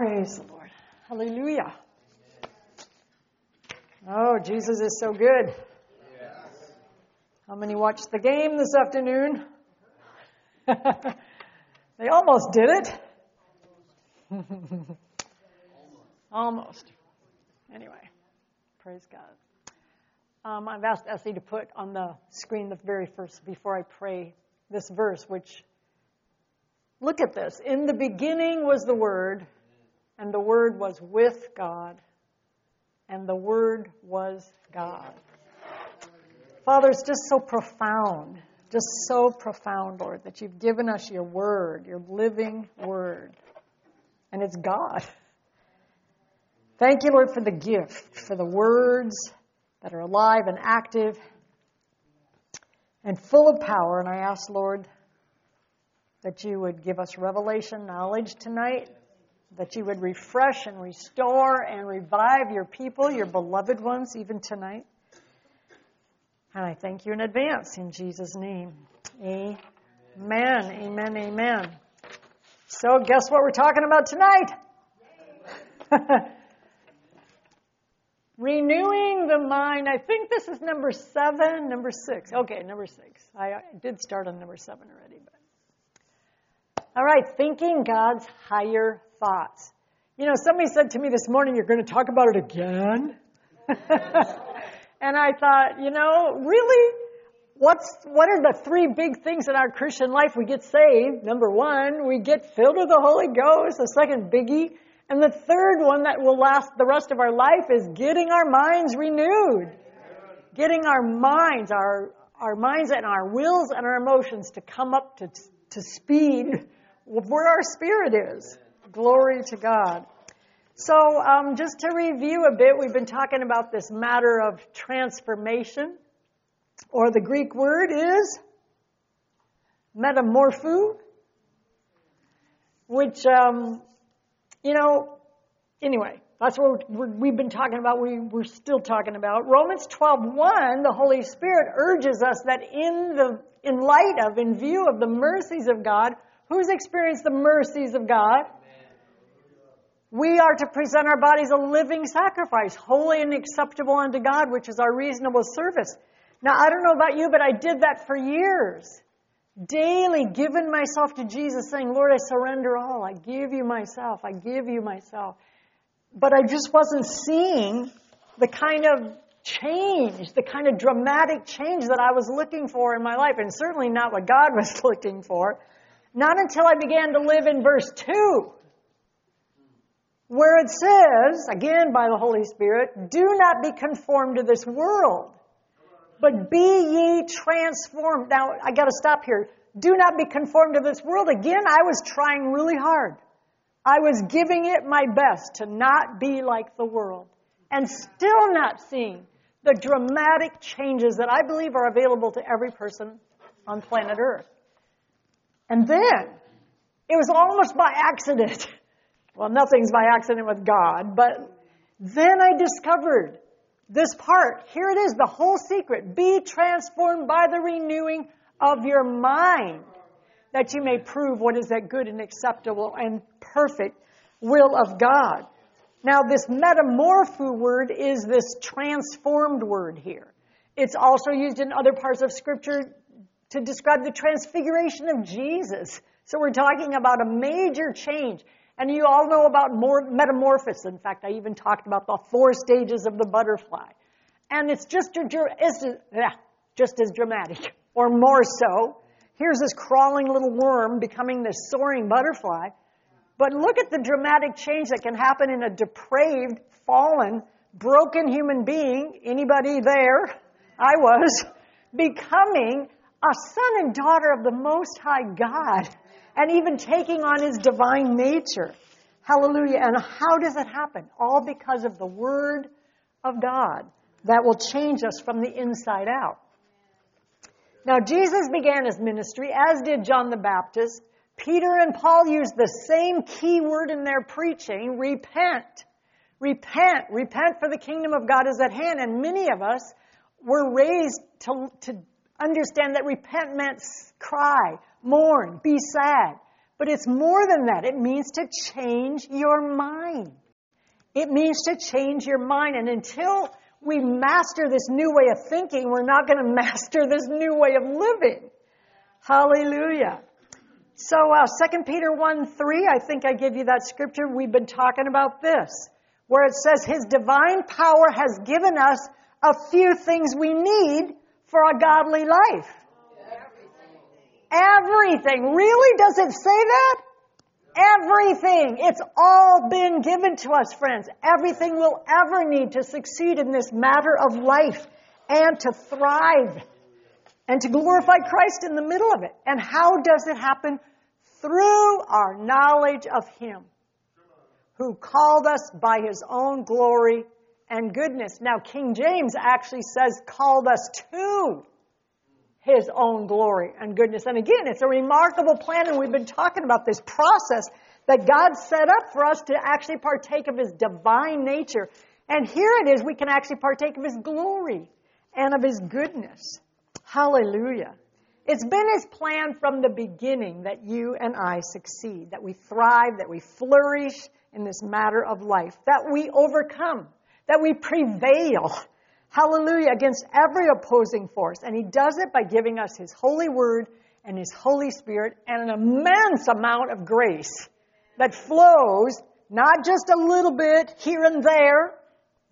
Praise the Lord. Hallelujah. Oh, Jesus is so good. How many watched the game this afternoon? they almost did it. almost. Anyway, praise God. Um, I've asked Essie to put on the screen the very first, before I pray, this verse, which, look at this. In the beginning was the Word, and the Word was with God, and the Word was God. Father, it's just so profound, just so profound, Lord, that you've given us your Word, your living Word, and it's God. Thank you, Lord, for the gift, for the words that are alive and active and full of power. And I ask, Lord, that you would give us revelation knowledge tonight, that you would refresh and restore and revive your people, your beloved ones, even tonight. And I thank you in advance in Jesus' name. Amen. Amen. Amen. So, guess what we're talking about tonight? Renewing the mind. I think this is number seven, number six. Okay, number six. I, did start on number seven already, but. All right, thinking God's higher thoughts. You know, somebody said to me this morning, You're going to talk about it again? and I thought, you know, really? What's, what are the three big things in our Christian life? We get saved. Number one, we get filled with the Holy Ghost. The second biggie. And the third one that will last the rest of our life is getting our minds renewed. Getting our minds, our, our minds and our wills and our emotions to come up to, to speed where our spirit is. Glory to God. So, um, just to review a bit, we've been talking about this matter of transformation, or the Greek word is metamorpho, which, um, you know, anyway, that's what we have been talking about. We, we're still talking about. Romans 12:1, the Holy Spirit urges us that in the in light of, in view of the mercies of God, who's experienced the mercies of God? We are to present our bodies a living sacrifice, holy and acceptable unto God, which is our reasonable service. Now, I don't know about you, but I did that for years. Daily giving myself to Jesus, saying, Lord, I surrender all. I give you myself. I give you myself. But I just wasn't seeing the kind of change, the kind of dramatic change that I was looking for in my life, and certainly not what God was looking for. Not until I began to live in verse 2 where it says, again by the Holy Spirit, do not be conformed to this world, but be ye transformed. Now, I gotta stop here. Do not be conformed to this world. Again, I was trying really hard. I was giving it my best to not be like the world and still not seeing the dramatic changes that I believe are available to every person on planet Earth. And then, it was almost by accident. Well, nothing's by accident with God, but then I discovered this part. Here it is, the whole secret. Be transformed by the renewing of your mind, that you may prove what is that good and acceptable and perfect will of God. Now, this metamorpho word is this transformed word here. It's also used in other parts of Scripture to describe the transfiguration of Jesus. So we're talking about a major change. And you all know about metamorphosis. In fact, I even talked about the four stages of the butterfly. And it's just, it's just as dramatic, or more so. Here's this crawling little worm becoming this soaring butterfly. But look at the dramatic change that can happen in a depraved, fallen broken human being, anybody there? I was, becoming a son and daughter of the Most High God and even taking on his divine nature. Hallelujah. And how does it happen? All because of the Word of God that will change us from the inside out. Now, Jesus began his ministry, as did John the Baptist. Peter and Paul used the same key word in their preaching repent. Repent. Repent, for the kingdom of God is at hand. And many of us were raised to, to understand that repent meant cry, mourn, be sad. But it's more than that. It means to change your mind. It means to change your mind. And until we master this new way of thinking, we're not going to master this new way of living. Hallelujah. So, uh, 2 Peter 1 3, I think I gave you that scripture. We've been talking about this, where it says, His divine power has given us a few things we need for a godly life. Everything. Really? Does it say that? Everything. It's all been given to us, friends. Everything we'll ever need to succeed in this matter of life and to thrive and to glorify Christ in the middle of it. And how does it happen? Through our knowledge of Him who called us by His own glory and goodness. Now, King James actually says, called us to his own glory and goodness. And again, it's a remarkable plan, and we've been talking about this process that God set up for us to actually partake of his divine nature. And here it is, we can actually partake of his glory and of his goodness. Hallelujah. It's been his plan from the beginning that you and I succeed, that we thrive, that we flourish in this matter of life, that we overcome that we prevail, hallelujah, against every opposing force. And He does it by giving us His holy word and His Holy Spirit and an immense amount of grace that flows not just a little bit here and there,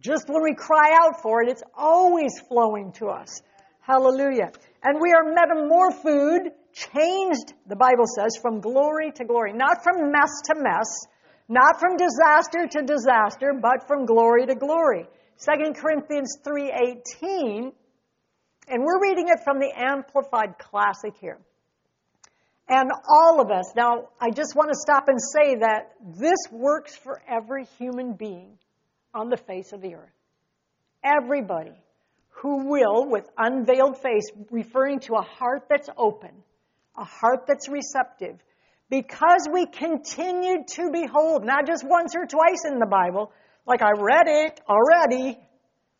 just when we cry out for it, it's always flowing to us. Hallelujah. And we are metamorphosed, changed, the Bible says, from glory to glory. Not from mess to mess, not from disaster to disaster, but from glory to glory. 2 Corinthians 3:18 and we're reading it from the Amplified Classic here. And all of us, now I just want to stop and say that this works for every human being on the face of the earth. Everybody who will, with unveiled face, referring to a heart that's open, a heart that's receptive, because we continued to behold, not just once or twice in the Bible, like I read it already.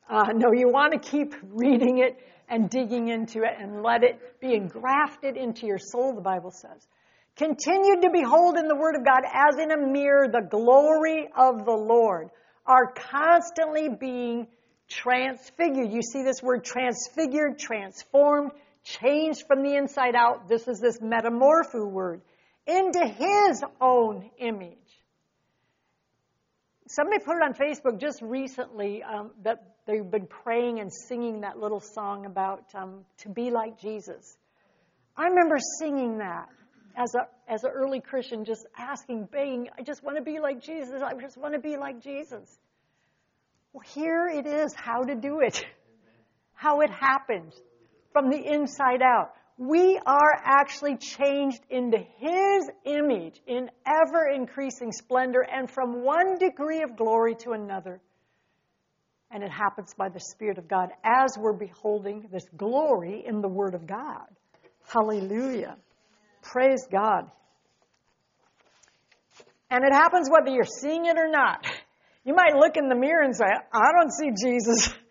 Uh, no, you want to keep reading it and digging into it and let it be engrafted into your soul, the Bible says. Continued to behold in the Word of God as in a mirror the glory of the Lord, are constantly being transfigured. You see this word transfigured, transformed, changed from the inside out. This is this metamorpho word into his own image. Somebody put it on Facebook just recently um, that they've been praying and singing that little song about um, to be like Jesus. I remember singing that as a as an early Christian, just asking, begging, I just want to be like Jesus. I just want to be like Jesus. Well, here it is how to do it, how it happens from the inside out we are actually changed into His image in ever increasing splendor and from one degree of glory to another. And it happens by the Spirit of God as we're beholding this glory in the Word of God. Hallelujah. Praise God. And it happens whether you're seeing it or not. You might look in the mirror and say, I don't see Jesus.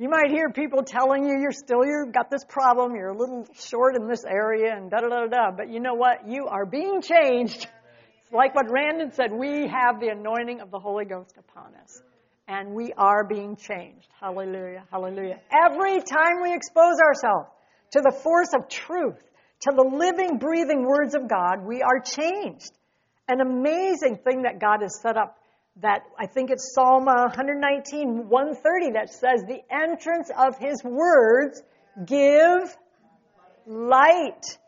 You might hear people telling you you're still you've got this problem, you're a little short in this area, and da da da da. But you know what? You are being changed. It's like what Randon said. We have the anointing of the Holy Ghost upon us, and we are being changed. Hallelujah, hallelujah. Every time we expose ourselves to the force of truth, to the living, breathing words of God, we are changed. An amazing thing that God has set up that I think it's Psalm 119, 130 that says, The entrance of his words give light.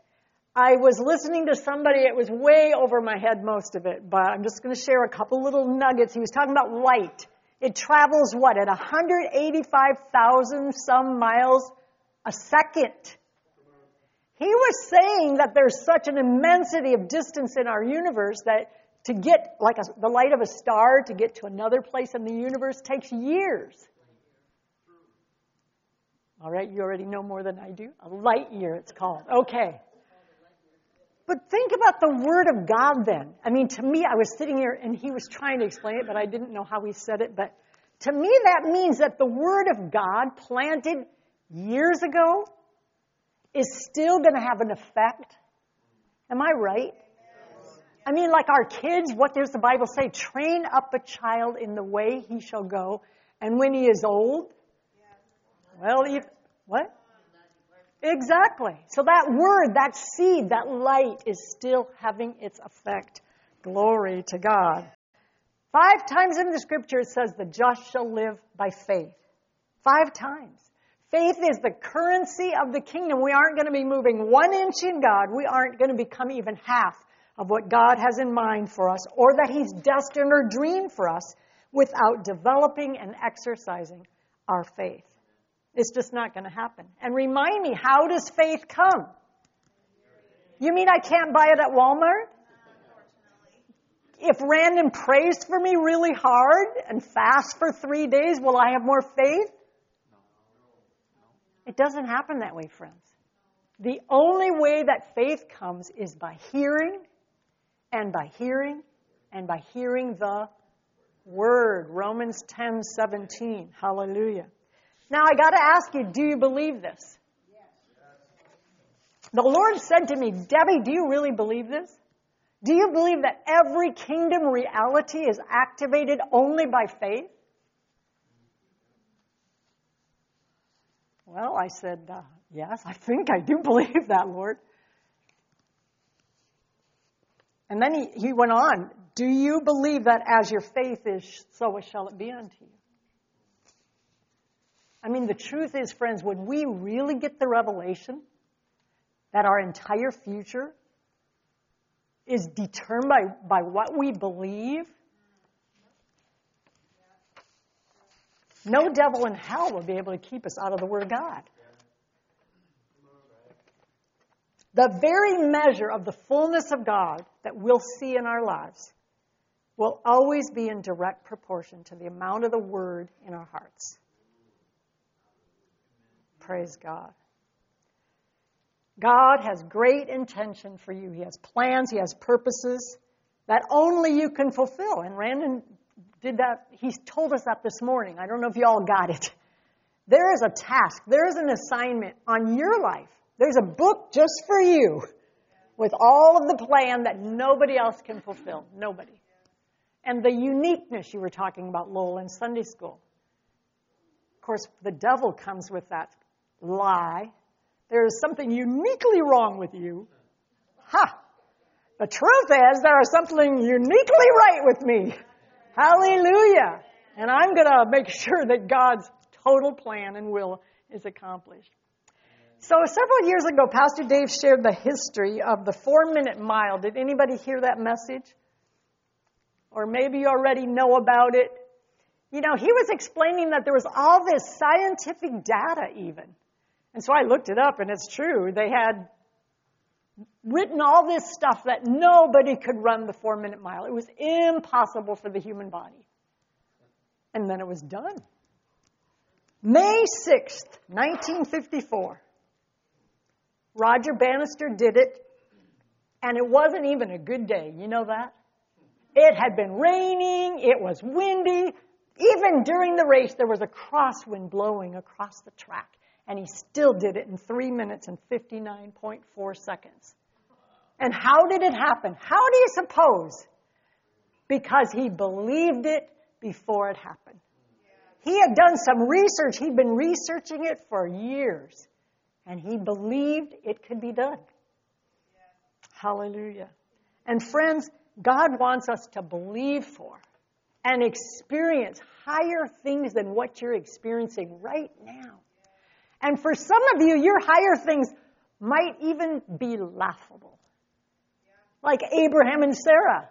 I was listening to somebody, it was way over my head, most of it, but I'm just going to share a couple little nuggets. He was talking about light. It travels what, at 185,000 some miles a second. He was saying that there's such an immensity of distance in our universe that to get, like a, the light of a star, to get to another place in the universe takes years. All right, you already know more than I do. A light year, it's called. Okay. But think about the Word of God then. I mean, to me, I was sitting here and he was trying to explain it, but I didn't know how he said it. But to me, that means that the Word of God planted years ago is still going to have an effect. Am I right? I mean, like our kids, what does the Bible say? Train up a child in the way he shall go, and when he is old, well, what? Exactly. So that word, that seed, that light is still having its effect. Glory to God. Five times in the scripture it says, the just shall live by faith. Five times. Faith is the currency of the kingdom. We aren't going to be moving one inch in God. We aren't going to become even half of what God has in mind for us or that He's destined or dreamed for us without developing and exercising our faith. It's just not going to happen. And remind me, how does faith come? You mean I can't buy it at Walmart? If Randon prays for me really hard and fasts for three days, will I have more faith? It doesn't happen that way, friends. The only way that faith comes is by hearing and by hearing and by hearing the word. Romans 10 17. Hallelujah. Now I got to ask you, do you believe this? The Lord said to me, Debbie, do you really believe this? Do you believe that every kingdom reality is activated only by faith? Well, I said, uh, yes, I think I do believe that, Lord. And then he, he went on, do you believe that as your faith is, so shall it be unto you? I mean, the truth is, friends, when we really get the revelation that our entire future is determined by, by what we believe, no devil in hell will be able to keep us out of the Word of God. The very measure of the fullness of God that we'll see in our lives will always be in direct proportion to the amount of the Word in our hearts. Praise God. God has great intention for you. He has plans, He has purposes that only you can fulfill. And Randon did that. He told us that this morning. I don't know if you all got it. There is a task, there is an assignment on your life. There's a book just for you with all of the plan that nobody else can fulfill. Nobody. And the uniqueness you were talking about, Lowell, in Sunday school. Of course, the devil comes with that lie. There is something uniquely wrong with you. Ha! The truth is, there is something uniquely right with me. Hallelujah. And I'm going to make sure that God's total plan and will is accomplished. So several years ago, Pastor Dave shared the history of the four minute mile. Did anybody hear that message? Or maybe you already know about it. You know, he was explaining that there was all this scientific data even and so I looked it up, and it's true. They had written all this stuff that nobody could run the four minute mile. It was impossible for the human body. And then it was done. May 6th, 1954. Roger Bannister did it, and it wasn't even a good day. You know that? It had been raining, it was windy. Even during the race, there was a crosswind blowing across the track and he still did it in 3 minutes and 59.4 seconds. And how did it happen? How do you suppose? Because he believed it before it happened. He had done some research. He'd been researching it for years. And he believed it could be done. Hallelujah. And friends, God wants us to believe for and experience higher things than what you're experiencing right now. And for some of you, your higher things might even be laughable. Like Abraham and Sarah.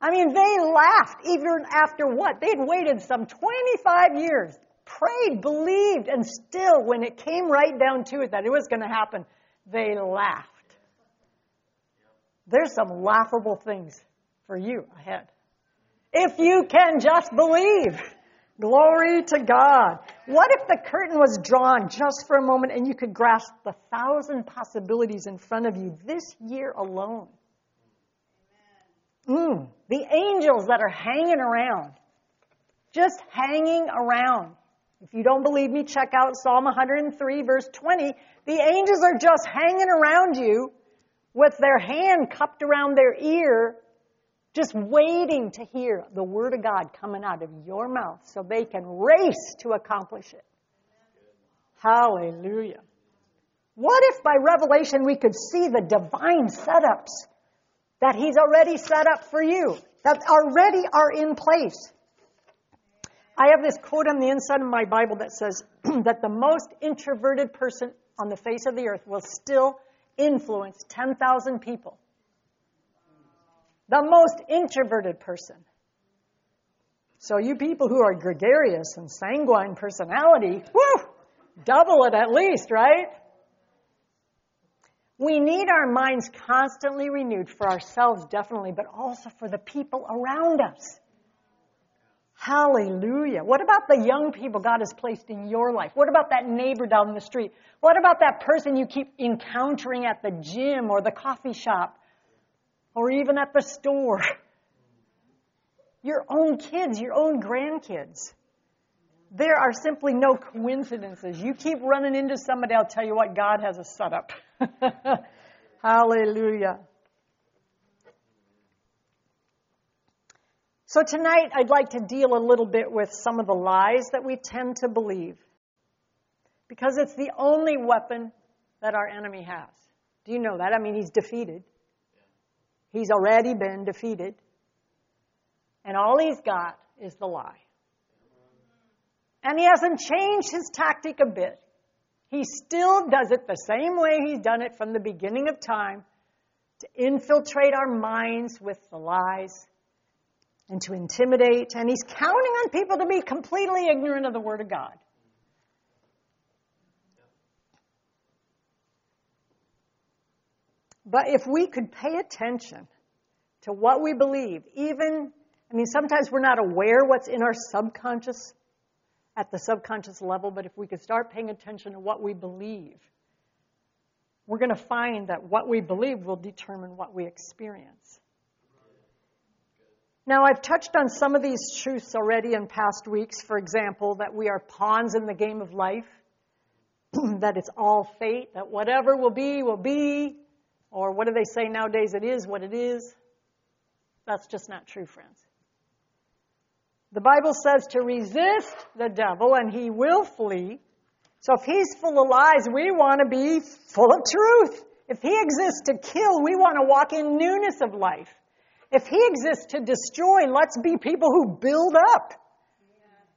I mean, they laughed even after what? They'd waited some 25 years, prayed, believed, and still, when it came right down to it that it was going to happen, they laughed. There's some laughable things for you ahead. If you can just believe. Glory to God. What if the curtain was drawn just for a moment and you could grasp the thousand possibilities in front of you this year alone? Mm, the angels that are hanging around. Just hanging around. If you don't believe me, check out Psalm 103, verse 20. The angels are just hanging around you with their hand cupped around their ear, just waiting to hear the Word of God coming out of your mouth so they can race to accomplish it. Hallelujah. What if by revelation we could see the divine setups that He's already set up for you, that already are in place? I have this quote on the inside of my Bible that says that the most introverted person on the face of the earth will still influence 10,000 people. The most introverted person. So you people who are gregarious and sanguine personality, whoo, double it at least, right? We need our minds constantly renewed for ourselves, definitely, but also for the people around us. Hallelujah. What about the young people God has placed in your life? What about that neighbor down the street? What about that person you keep encountering at the gym or the coffee shop or even at the store? Your own kids, your own grandkids. There are simply no coincidences. You keep running into somebody, I'll tell you what, God has a setup. Hallelujah. So tonight I'd like to deal a little bit with some of the lies that we tend to believe. Because it's the only weapon that our enemy has. Do you know that? I mean, he's defeated. He's already been defeated. And all he's got is the lie. And he hasn't changed his tactic a bit. He still does it the same way he's done it from the beginning of time to infiltrate our minds with the lies and to intimidate, and he's counting on people to be completely ignorant of the Word of God. But if we could pay attention to what we believe, even, I mean, sometimes we're not aware what's in our subconscious at the subconscious level, but if we could start paying attention to what we believe, we're going to find that what we believe will determine what we experience. Now, I've touched on some of these truths already in past weeks. For example, that we are pawns in the game of life, that it's all fate, that whatever will be, will be, or what do they say nowadays? It is what it is. That's just not true, friends. The Bible says to resist the devil and he will flee. So if he's full of lies, we want to be full of truth. If he exists to kill, we want to walk in newness of life. If he exists to destroy, let's be people who build up.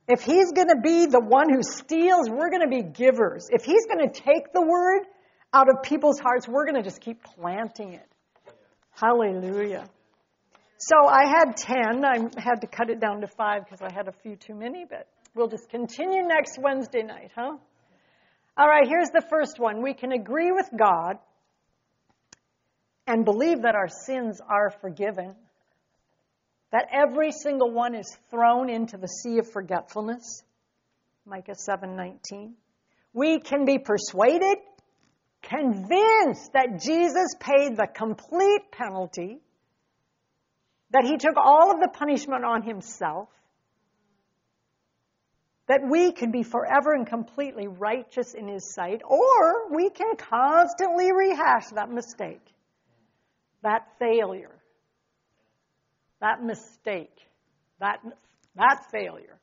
If he's going to be the one who steals, we're going to be givers. If he's going to take the word out of people's hearts, we're going to just keep planting it. Hallelujah. So I had 10. I had to cut it down to five because I had a few too many, but we'll just continue next Wednesday night, huh? All right, here's the first one. We can agree with God and believe that our sins are forgiven, that every single one is thrown into the sea of forgetfulness. Micah 7:19. We can be persuaded, convinced that Jesus paid the complete penalty, that he took all of the punishment on himself, that we can be forever and completely righteous in his sight, or we can constantly rehash that mistake that failure, that mistake, that, that failure,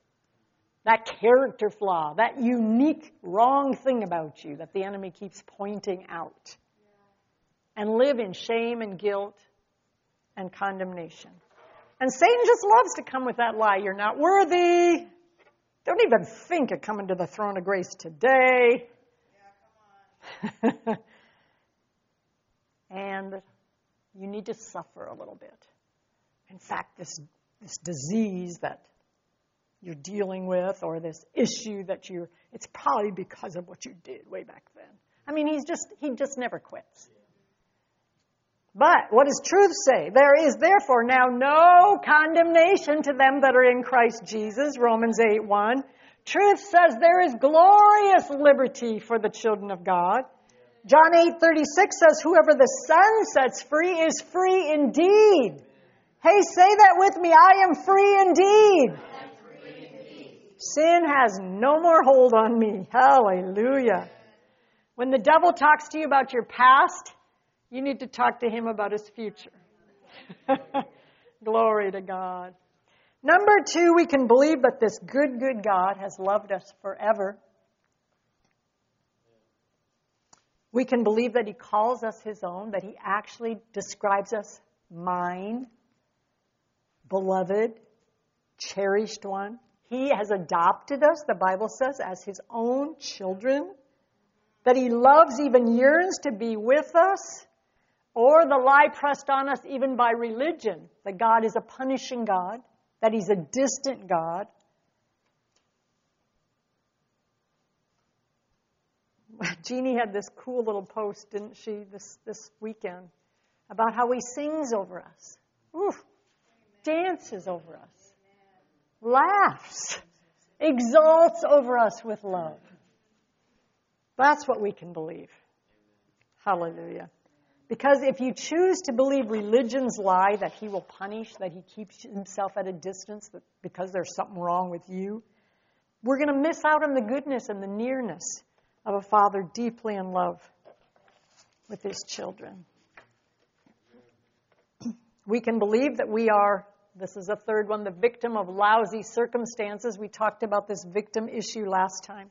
that character flaw, that unique wrong thing about you that the enemy keeps pointing out, and live in shame and guilt and condemnation. And Satan just loves to come with that lie. You're not worthy. Don't even think of coming to the throne of grace today. Yeah, and you need to suffer a little bit. In fact, this, this disease that you're dealing with or this issue that you're, it's probably because of what you did way back then. I mean, he's just, he just never quits. But what does truth say? There is therefore now no condemnation to them that are in Christ Jesus, Romans 8 1. Truth says there is glorious liberty for the children of God. John 8 36 says, Whoever the Son sets free is free indeed. Hey, say that with me. I am free indeed. Sin has no more hold on me. Hallelujah. When the devil talks to you about your past, you need to talk to him about his future. Glory to God. Number two, we can believe that this good, good God has loved us forever. We can believe that he calls us his own, that he actually describes us mine, beloved, cherished one. He has adopted us, the Bible says, as his own children. That he loves, even yearns to be with us. Or the lie pressed on us even by religion that God is a punishing God, that He's a distant God. Jeannie had this cool little post, didn't she, this, this weekend, about how He sings over us, Oof, dances over us, laughs, exalts over us with love. That's what we can believe. Hallelujah. Because if you choose to believe religion's lie that he will punish, that he keeps himself at a distance because there's something wrong with you, we're going to miss out on the goodness and the nearness of a father deeply in love with his children. We can believe that we are, this is a third one, the victim of lousy circumstances. We talked about this victim issue last time.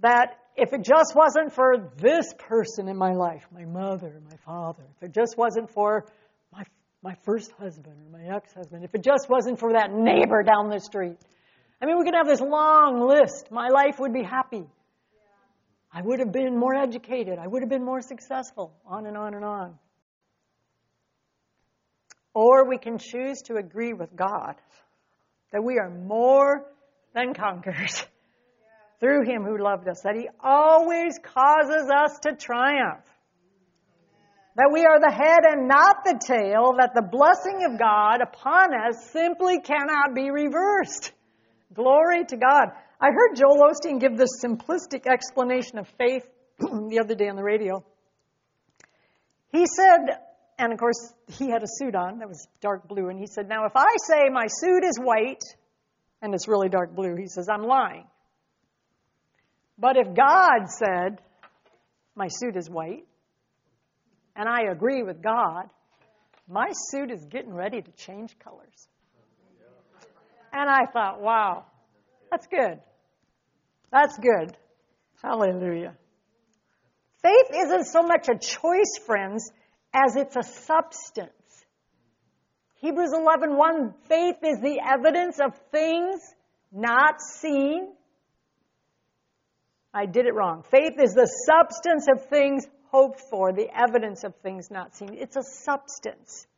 That if it just wasn't for this person in my life, my mother, my father, if it just wasn't for my, my first husband or my ex husband, if it just wasn't for that neighbor down the street, I mean, we could have this long list. My life would be happy. I would have been more educated. I would have been more successful. On and on and on. Or we can choose to agree with God that we are more than conquerors through him who loved us, that he always causes us to triumph. That we are the head and not the tail, that the blessing of God upon us simply cannot be reversed. Glory to God. I heard Joel Osteen give this simplistic explanation of faith the other day on the radio. He said, and of course, he had a suit on that was dark blue, and he said, Now, if I say my suit is white and it's really dark blue, he says, I'm lying. But if God said, my suit is white, and I agree with God, my suit is getting ready to change colors. And I thought, wow, that's good. That's good. Hallelujah. Faith isn't so much a choice, friends, as it's a substance. Hebrews 11:1 faith is the evidence of things not seen I did it wrong. Faith is the substance of things hoped for, the evidence of things not seen. It's a substance.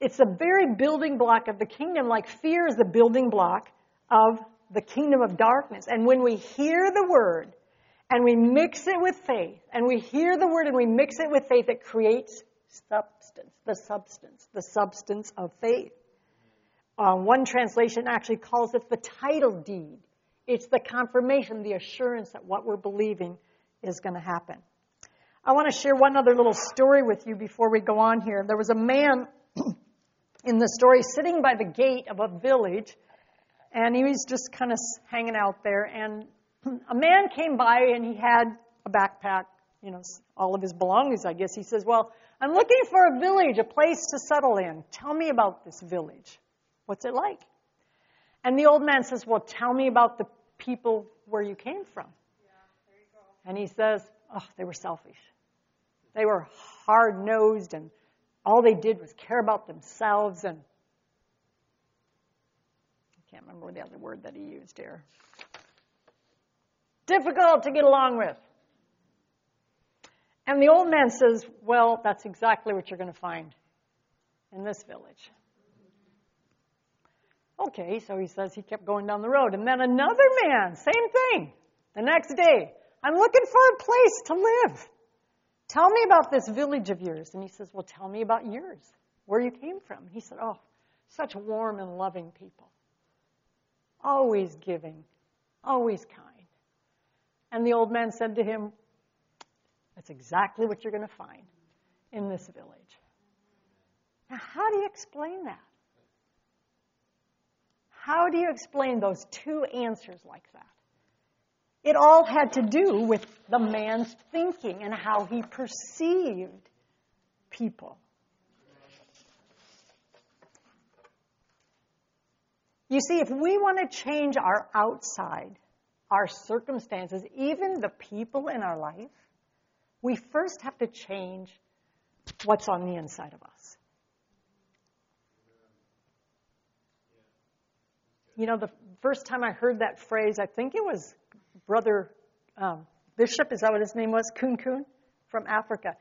It's the very building block of the kingdom, like fear is the building block of the kingdom of darkness. And when we hear the word and we mix it with faith, and we hear the word and we mix it with faith, it creates substance, the substance, the substance of faith. Uh, one translation actually calls it the title deed. It's the confirmation, the assurance that what we're believing is going to happen. I want to share one other little story with you before we go on here. There was a man in the story sitting by the gate of a village, and he was just kind of hanging out there. And a man came by, and he had a backpack, you know, all of his belongings, I guess. He says, Well, I'm looking for a village, a place to settle in. Tell me about this village. What's it like? And the old man says, Well, tell me about the people where you came from. And he says, oh, they were selfish. They were hard nosed and all they did was care about themselves and can't remember the other word that he used here. Difficult to get along with. And the old man says, Well, that's exactly what you're going to find. in this village. Okay, so he says he kept going down the road. And then another man, same thing, the next day. I'm looking for a place to live. Tell me about this village of yours. And he says, Well, tell me about yours, where you came from. He said, Oh, such warm and loving people. Always giving, always kind. And the old man said to him, That's exactly what you're going to find in this village. Now, how do you explain that? How do you explain those two answers like that? It all had to do with the man's thinking and how he perceived people. You see, if we want to change our outside, our circumstances, even the people in our life, we first have to change what's on the inside of us. You know, the first time I heard that phrase, I think it was Brother um, Bishop, is that what his name was? Kun Kun from Africa.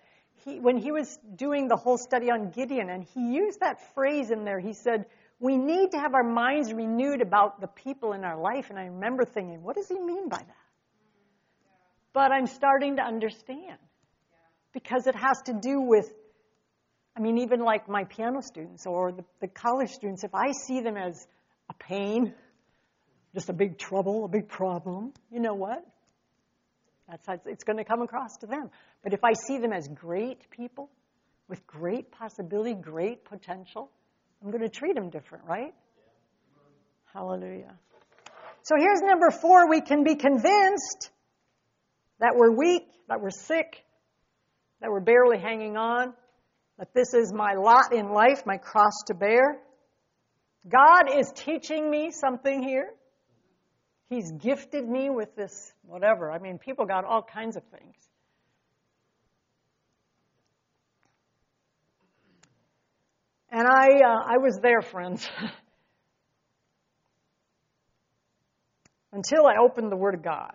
He, when he was doing the whole study on Gideon, and he used that phrase in there, he said, We need to have our minds renewed about the people in our life. And I remember thinking, What does he mean by that? But I'm starting to understand because it has to do with, I mean, even like my piano students or the, the college students, if I see them as a pain, just a big trouble, a big problem, you know what? That's how it's going to come across to them. But if I see them as great people with great possibility, great potential, I'm going to treat them different, right? Hallelujah. So here's number four. We can be convinced that we're weak, that we're sick, that we're barely hanging on, that this is my lot in life, my cross to bear. God is teaching me something here. He's gifted me with this whatever. I mean, people got all kinds of things. And I, uh, I was there, friends, until I opened the Word of God.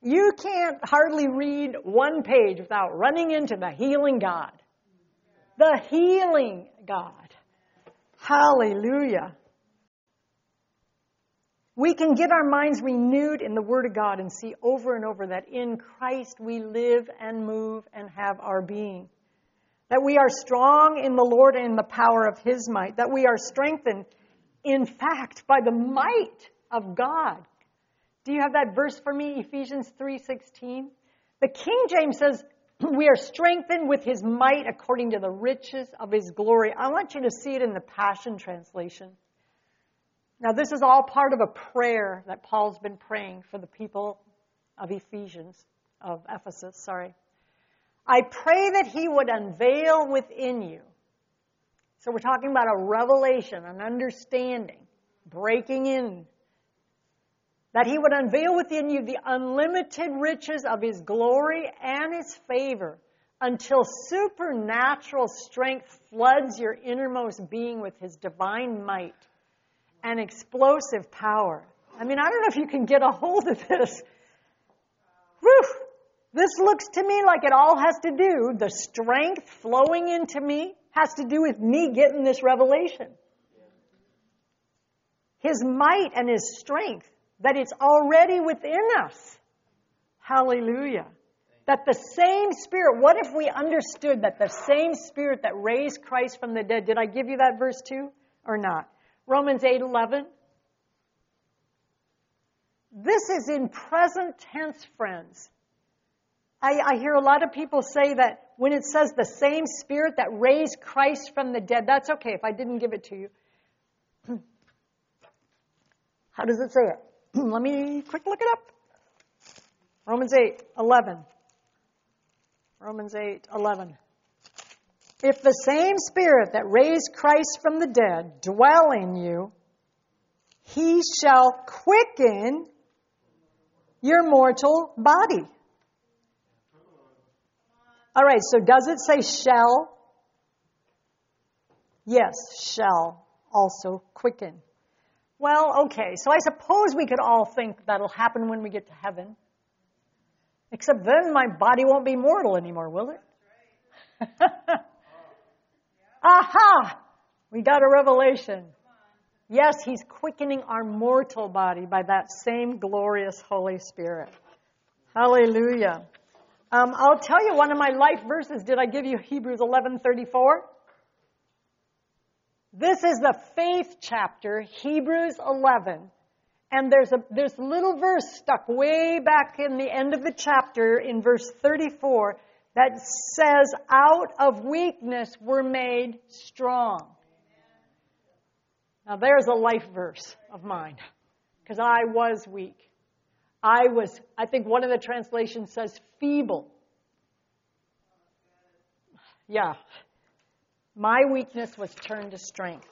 You can't hardly read one page without running into the healing God. The healing God. Hallelujah. We can get our minds renewed in the Word of God and see over and over that in Christ we live and move and have our being. That we are strong in the Lord and in the power of His might. That we are strengthened, in fact, by the might of God. Do you have that verse for me, Ephesians 3:16? The King James says, we are strengthened with his might according to the riches of his glory. I want you to see it in the Passion Translation. Now, this is all part of a prayer that Paul's been praying for the people of Ephesians, of Ephesus, sorry. I pray that he would unveil within you. So we're talking about a revelation, an understanding, breaking in that he would unveil within you the unlimited riches of his glory and his favor until supernatural strength floods your innermost being with his divine might and explosive power. I mean, I don't know if you can get a hold of this. Whew! This looks to me like it all has to do, the strength flowing into me has to do with me getting this revelation. His might and his strength that it's already within us. Hallelujah. That the same Spirit, what if we understood that the same Spirit that raised Christ from the dead, did I give you that verse too or not? Romans 8 11. This is in present tense, friends. I, I, hear a lot of people say that when it says the same Spirit that raised Christ from the dead, that's okay if I didn't give it to you. How does it say it? Let me quick look it up. Romans 8, 11. Romans 8, 11. If the same Spirit that raised Christ from the dead dwell in you, he shall quicken your mortal body. All right, so does it say shall? Yes, shall also quicken. Well, okay, so I suppose we could all think that'll happen when we get to heaven. Except then my body won't be mortal anymore, will it? Aha! We got a revelation. Yes, He's quickening our mortal body by that same glorious Holy Spirit. Hallelujah. Um, I'll tell you one of my life verses. Did I give you Hebrews 11:34? This is the faith chapter, Hebrews 11. And there's a there's a little verse stuck way back in the end of the chapter in verse 34 that says, "Out of weakness we're made strong." Now there's a life verse of mine because I was weak. I was, I think one of the translations says feeble. Yeah. My weakness was turned to strength.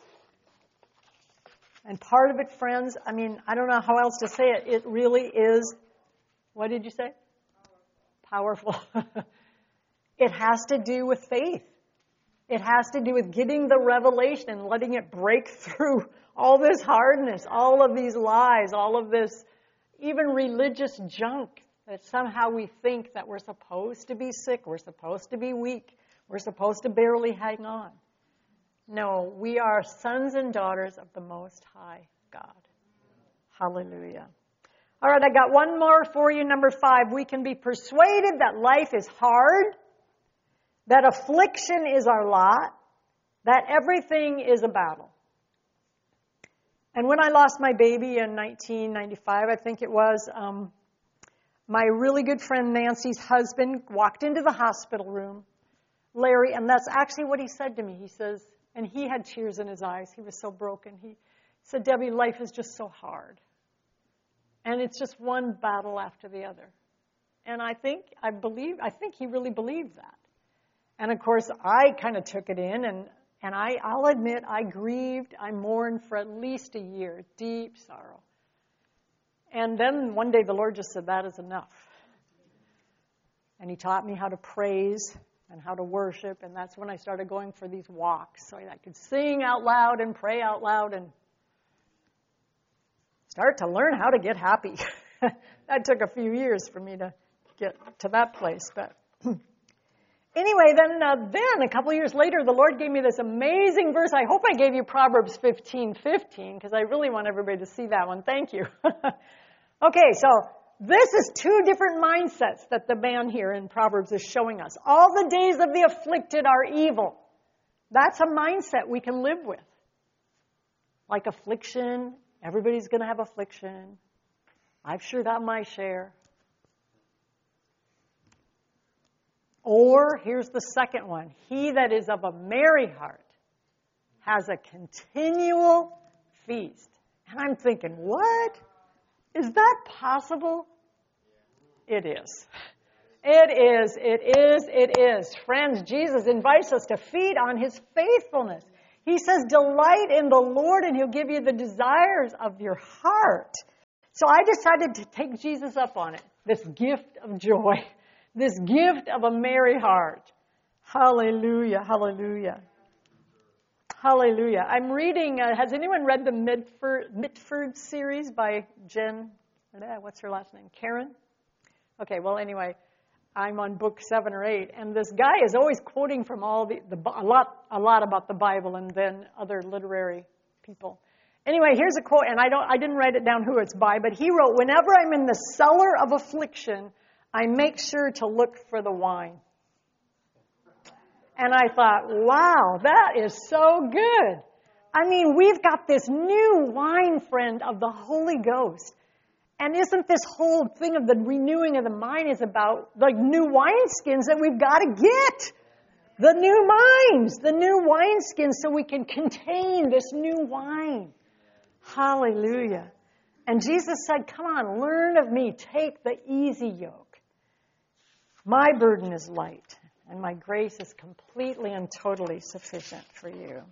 And part of it, friends, I mean, I don't know how else to say it. It really is, what did you say? Powerful. it has to do with faith. It has to do with getting the revelation and letting it break through all this hardness, all of these lies, all of this even religious junk that somehow we think that we're supposed to be sick, we're supposed to be weak, we're supposed to barely hang on. No, we are sons and daughters of the Most High God. Hallelujah. All right, I got one more for you. Number five, we can be persuaded that life is hard, that affliction is our lot, that everything is a battle. And when I lost my baby in 1995, I think it was, um, my really good friend Nancy's husband walked into the hospital room, Larry, and that's actually what he said to me. He says, and he had tears in his eyes. He was so broken. He said, Debbie, life is just so hard. And it's just one battle after the other. And I think, I believe, I think he really believed that. And of course, I kind of took it in and and I, I'll admit, I grieved, I mourned for at least a year, deep sorrow. And then one day the Lord just said, That is enough. And He taught me how to praise and how to worship. And that's when I started going for these walks so I could sing out loud and pray out loud and start to learn how to get happy. that took a few years for me to get to that place. But Anyway, then, uh, then a couple years later, the Lord gave me this amazing verse. I hope I gave you Proverbs 15, 15, because I really want everybody to see that one. Thank you. okay, so this is two different mindsets that the man here in Proverbs is showing us. All the days of the afflicted are evil. That's a mindset we can live with. Like affliction, everybody's going to have affliction. I've sure got my share. Or, here's the second one He that is of a merry heart has a continual feast. And I'm thinking, what? Is that possible? It is. It is, it is, it is. Friends, Jesus invites us to feed on his faithfulness. He says, delight in the Lord and he'll give you the desires of your heart. So I decided to take Jesus up on it, this gift of joy this gift of a merry heart. Hallelujah, hallelujah. Hallelujah. I'm reading, uh, has anyone read the Mitford, Mitford series by Jen, what's her last name? Karon? Okay, well, anyway, I'm on book seven or eight, and this guy is always quoting from all the, the a lot, a lot about the Bible and then other literary people. Anyway, here's a quote, and I don't, I didn't write it down who it's by, but he wrote, "Whenever I'm in the cellar of affliction, I make sure to look for the wine. And I thought, wow, that is so good. I mean, we've got this new wine friend of the Holy Ghost. And isn't this whole thing of the renewing of the mind is about like new wineskins that we've got to get? The new minds, the new wineskins so we can contain this new wine. Hallelujah. And Jesus said, Come on, learn of me. Take the easy yoke. My burden is light, and my grace is completely and totally sufficient for you.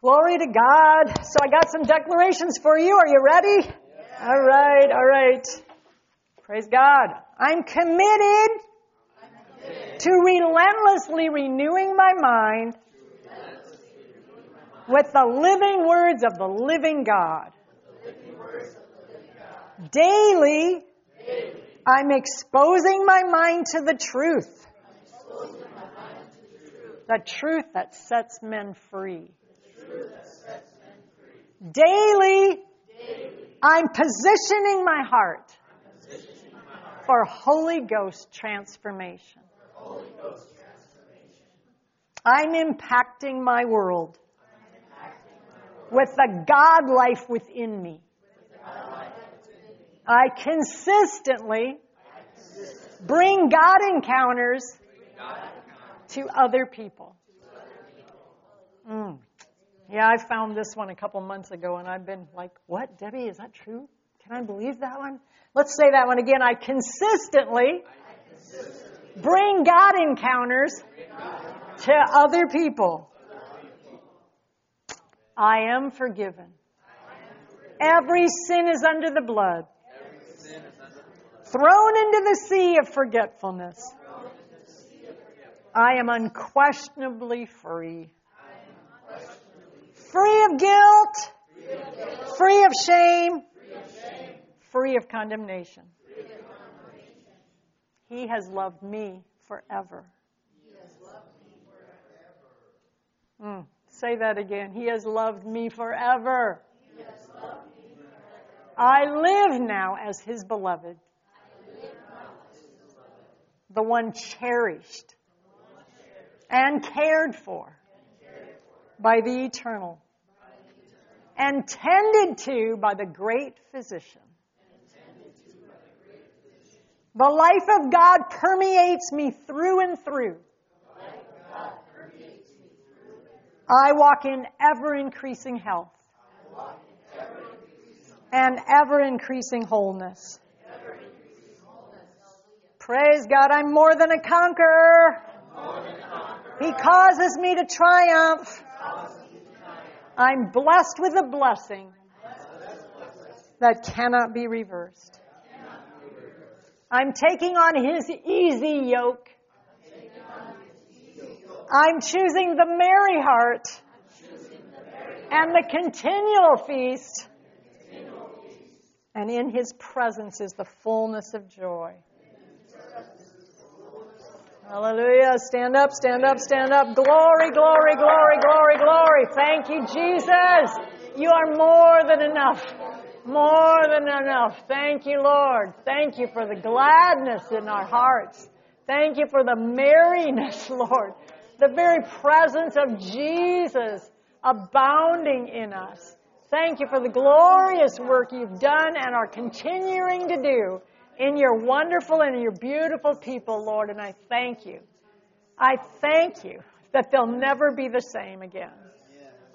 Glory to God. So I got some declarations for you. Are you ready? Yeah. All right, all right. Praise God. I'm committed, I'm committed. to relentlessly renewing my mind with the living words of the living God. Daily, Daily I'm exposing my mind to the truth. The truth that sets men free. Daily, I'm positioning my heart for Holy Ghost transformation. I'm impacting my world with the God life within me. I consistently bring God encounters to other people. Mm. Yeah, I found this one a couple months ago and I've been like, what, Debbie, is that true? Can I believe that one? Let's say that one again. I consistently bring God encounters to other people. I am forgiven. Every sin is under the blood. Thrown into the sea of forgetfulness. I am unquestionably free. Free of guilt. Free of shame. Free of condemnation. He has loved me forever. Mm, say that again. He has loved me forever. I live now as his beloved. The one cherished and cared for by the eternal and tended to by the great physician. The life of God permeates me through and through. I walk in ever increasing health and ever increasing wholeness. Praise God, I'm more than a conqueror. He causes me to triumph. I'm blessed with a blessing that cannot be reversed. I'm taking on His easy yoke. I'm choosing the merry heart and the continual feast. And in His presence is the fullness of joy. Hallelujah. Stand up, stand up, stand up. Glory, glory, glory, glory, glory. Thank you, Jesus. You are more than enough. More than enough. Thank you, Lord. Thank you for the gladness in our hearts. Thank you for the merriness, Lord. The very presence of Jesus abounding in us. Thank you for the glorious work you've done and are continuing to do in your wonderful and your beautiful people, Lord, and I thank you. I thank you that they'll never be the same again.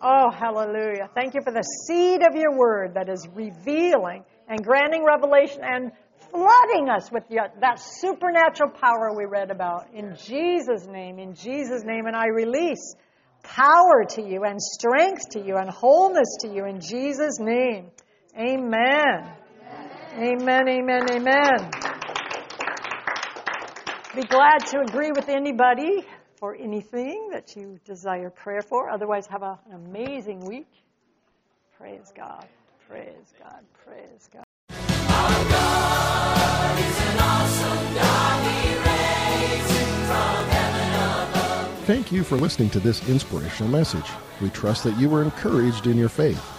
Oh, hallelujah. Thank you for the seed of your word that is revealing and granting revelation and flooding us with that supernatural power we read about. In Jesus' name, in Jesus' name, and I release power to you and strength to you and wholeness to you in Jesus' name. Amen. Amen, amen, amen. Be glad to agree with anybody for anything that you desire prayer for. Otherwise, have a, an amazing week. Praise God. Praise God. Praise God. Thank you for listening to this inspirational message. We trust that you were encouraged in your faith.